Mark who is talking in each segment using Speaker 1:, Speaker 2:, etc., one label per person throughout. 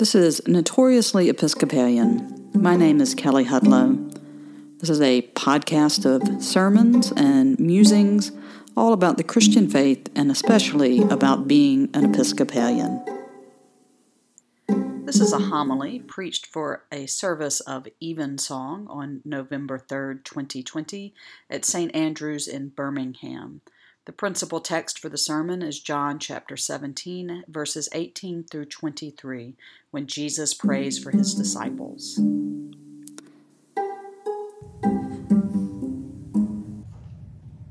Speaker 1: This is Notoriously Episcopalian. My name is Kelly Hudlow. This is a podcast of sermons and musings all about the Christian faith and especially about being an Episcopalian. This is a homily preached for a service of Evensong on November 3rd, 2020, at St. Andrew's in Birmingham. The principal text for the sermon is John chapter 17, verses 18 through 23, when Jesus prays for his disciples.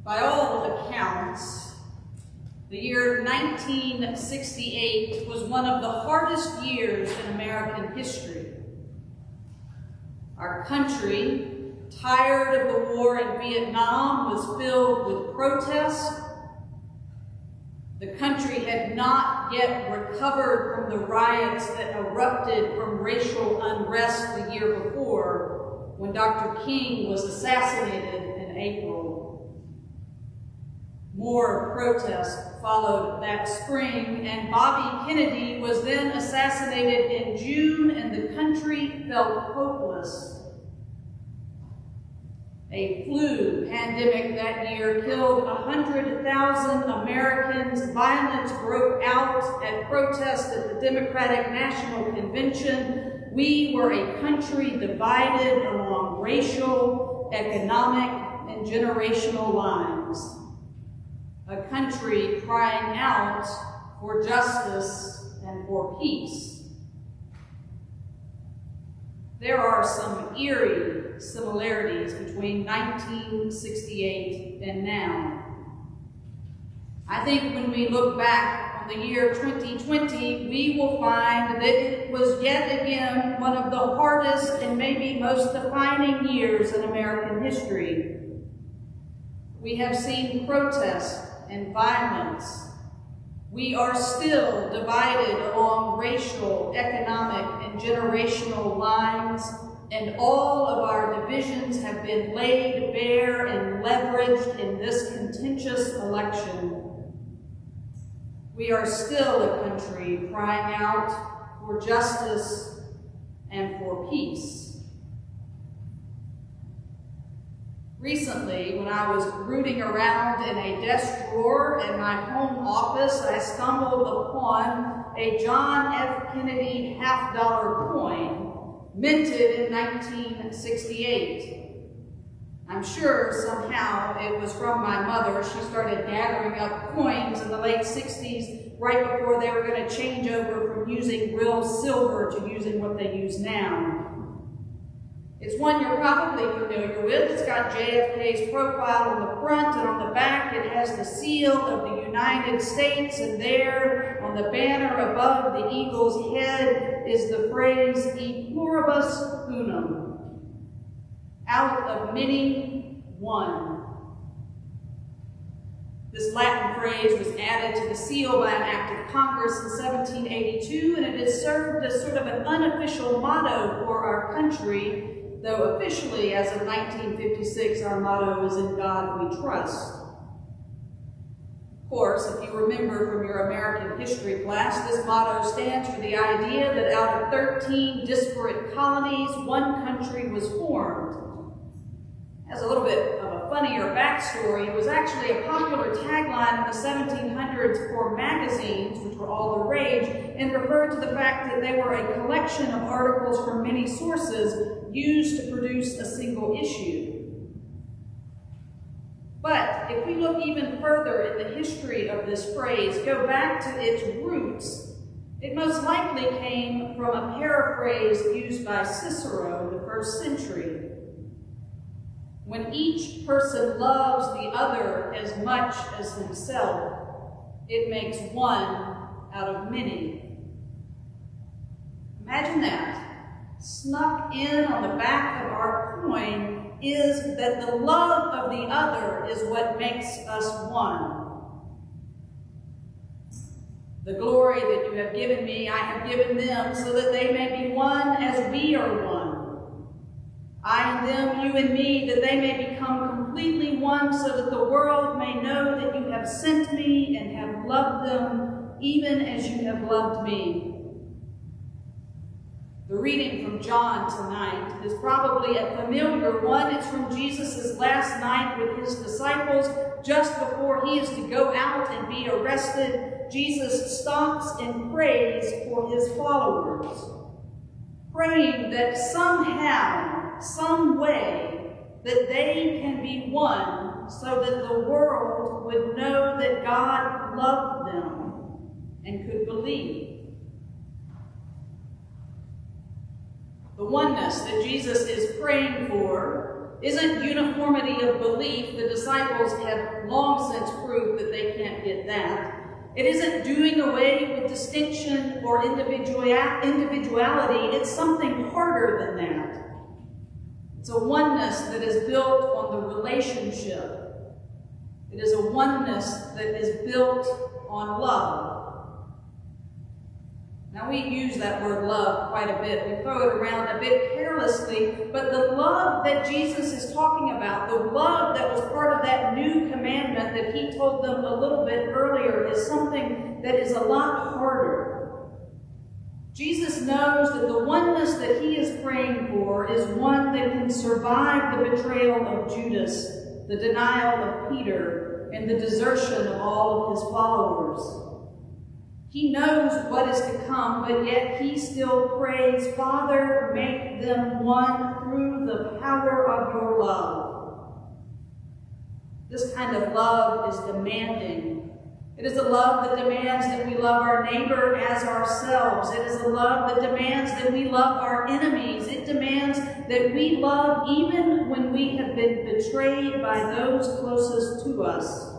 Speaker 2: By all accounts, the year 1968 was one of the hardest years in American history. Our country tired of the war in Vietnam, was filled with protest. The country had not yet recovered from the riots that erupted from racial unrest the year before when Dr. King was assassinated in April. More protests followed that spring, and Bobby Kennedy was then assassinated in June, and the country felt hopeless a flu pandemic that year killed 100,000 Americans. Violence broke out at protests at the Democratic National Convention. We were a country divided along racial, economic, and generational lines. A country crying out for justice and for peace. There are some eerie similarities between 1968 and now. I think when we look back on the year 2020, we will find that it was yet again one of the hardest and maybe most defining years in American history. We have seen protests and violence we are still divided along racial, economic, and generational lines, and all of our divisions have been laid bare and leveraged in this contentious election. We are still a country crying out for justice and for peace. Recently, when I was rooting around in a desk drawer in my home office, I stumbled upon a John F. Kennedy half dollar coin minted in 1968. I'm sure somehow it was from my mother. She started gathering up coins in the late 60s, right before they were going to change over from using real silver to using what they use now. It's one you're probably familiar with. It's got JFK's profile on the front and on the back. It has the seal of the United States, and there on the banner above the eagle's head is the phrase E pluribus unum. Out of many, one. This Latin phrase was added to the seal by an act of Congress in 1782, and it has served as sort of an unofficial motto for our country though officially, as of 1956, our motto is In God We Trust. Of course, if you remember from your American history class, this motto stands for the idea that out of 13 disparate colonies, one country was formed. As a little bit of a funnier backstory, it was actually a popular tagline for magazines, which were all the rage, and referred to the fact that they were a collection of articles from many sources used to produce a single issue. But if we look even further in the history of this phrase, go back to its roots, it most likely came from a paraphrase used by Cicero in the first century. When each person loves the other as much as himself, it makes one out of many. Imagine that snuck in on the back of our coin is that the love of the other is what makes us one. The glory that you have given me, I have given them, so that they may be one as we are one. I and them, you and me, that they may become completely one, so that the world may know that you have sent me and have loved them, even as you have loved me. The reading from John tonight is probably a familiar one. It's from Jesus' last night with his disciples just before he is to go out and be arrested. Jesus stops and prays for his followers, praying that somehow, some way, that they can be one so that the world would know that God loved them and could believe. The oneness that Jesus is praying for isn't uniformity of belief. The disciples have long since proved that they can't get that. It isn't doing away with distinction or individuality. It's something harder than that. It's a oneness that is built on the relationship. It is a oneness that is built on love. Now, we use that word love quite a bit. We throw it around a bit carelessly, but the love that Jesus is talking about, the love that was part of that new commandment that he told them a little bit earlier, is something that is a lot harder. Jesus knows that the oneness that he is praying for is one that can survive the betrayal of Judas, the denial of Peter, and the desertion of all of his followers. He knows what is to come, but yet he still prays, Father, make them one through the power of your love. This kind of love is demanding. It is a love that demands that we love our neighbor as ourselves. It is a love that demands that we love our enemies. It demands that we love even when we have been betrayed by those closest to us.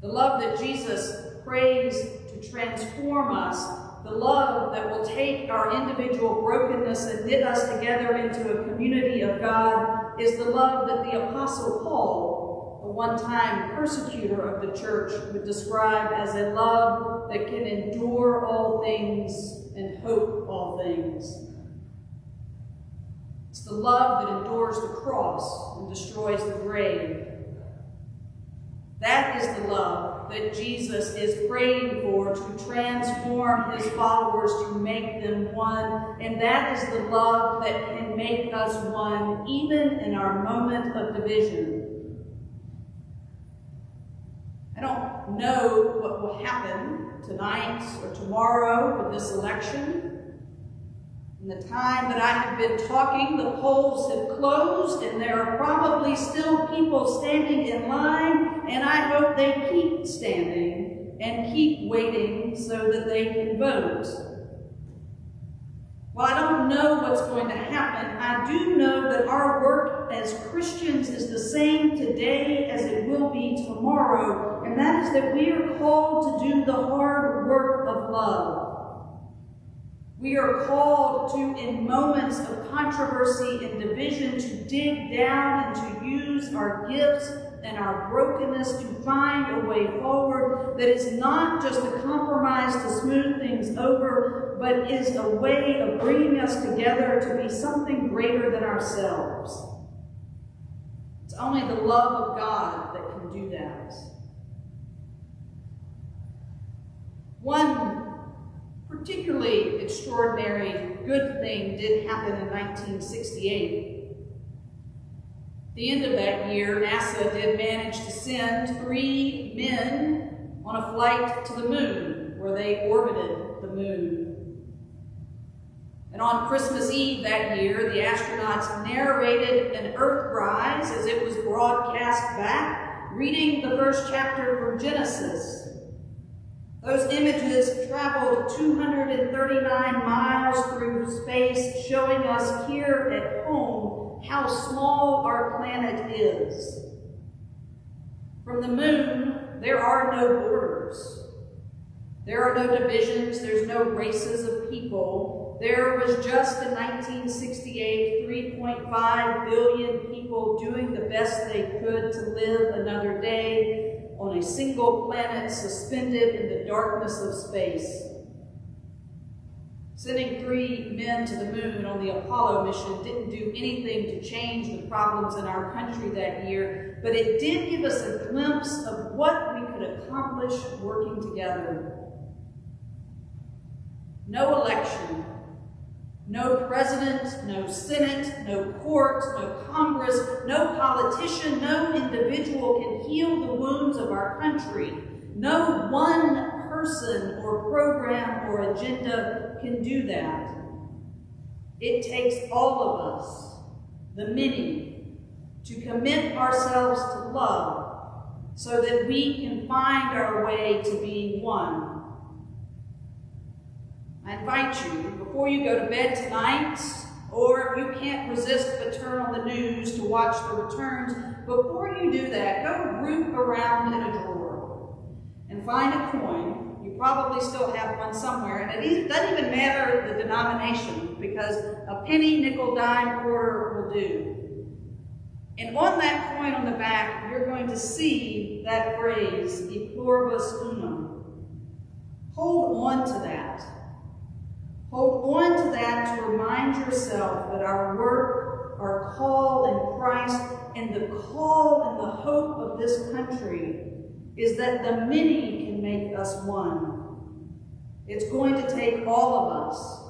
Speaker 2: The love that Jesus prays to transform us, the love that will take our individual brokenness and knit us together into a community of God, is the love that the Apostle Paul, a one time persecutor of the church, would describe as a love that can endure all things and hope all things. It's the love that endures the cross and destroys the grave. That is the love that Jesus is praying for to transform his followers, to make them one. And that is the love that can make us one, even in our moment of division. I don't know what will happen tonight or tomorrow with this election. In the time that I have been talking, the polls have closed, and there are probably still people standing in line, and I hope they keep standing and keep waiting so that they can vote. Well, I don't know what's going to happen. I do know that our work as Christians is the same today as it will be tomorrow, and that is that we are called to do the hard work of love. We are called to, in moments of controversy and division, to dig down and to use our gifts and our brokenness to find a way forward that is not just a compromise to smooth things over, but is a way of bringing us together to be something greater than ourselves. It's only the love of God that that. One particularly extraordinary good thing did happen in 1968. the end of that year, NASA did manage to send three men on a flight to the moon, where they orbited the moon. And on Christmas Eve that year, the astronauts narrated an Earthrise as it was broadcast back, reading the first chapter from Genesis. Those images traveled 239 miles through space, showing us here at home how small our planet is. From the moon, there are no borders. There are no divisions, there's no races of people. There was just in 1968 3.5 billion people doing the best they could to live another day on a single planet suspended in the darkness of space. Sending three men to the moon on the Apollo mission didn't do anything to change the problems in our country that year, but it did give us a glimpse of what we could accomplish working together. No election No president, no senate, no court, no Congress, no politician, no individual can heal the wounds of our country. No one person or program or agenda can do that. It takes all of us, the many, to commit ourselves to love so that we can find our way to being one I invite you, before you go to bed tonight, or if you can't resist but turn on the news to watch the returns, before you do that, go root around in a drawer and find a coin. You probably still have one somewhere, and it doesn't even matter the denomination because a penny, nickel, dime, quarter will do. And on that coin on the back, you're going to see that phrase, e pluribus unum. Hold on to that. Hold on to that to remind yourself that our work, our call in Christ, and the call and the hope of this country is that the many can make us one. It's going to take all of us,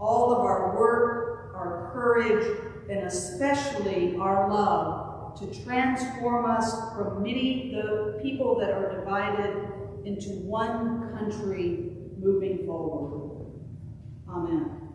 Speaker 2: all of our work, our courage, and especially our love to transform us from many the people that are divided into one country moving forward. Amen.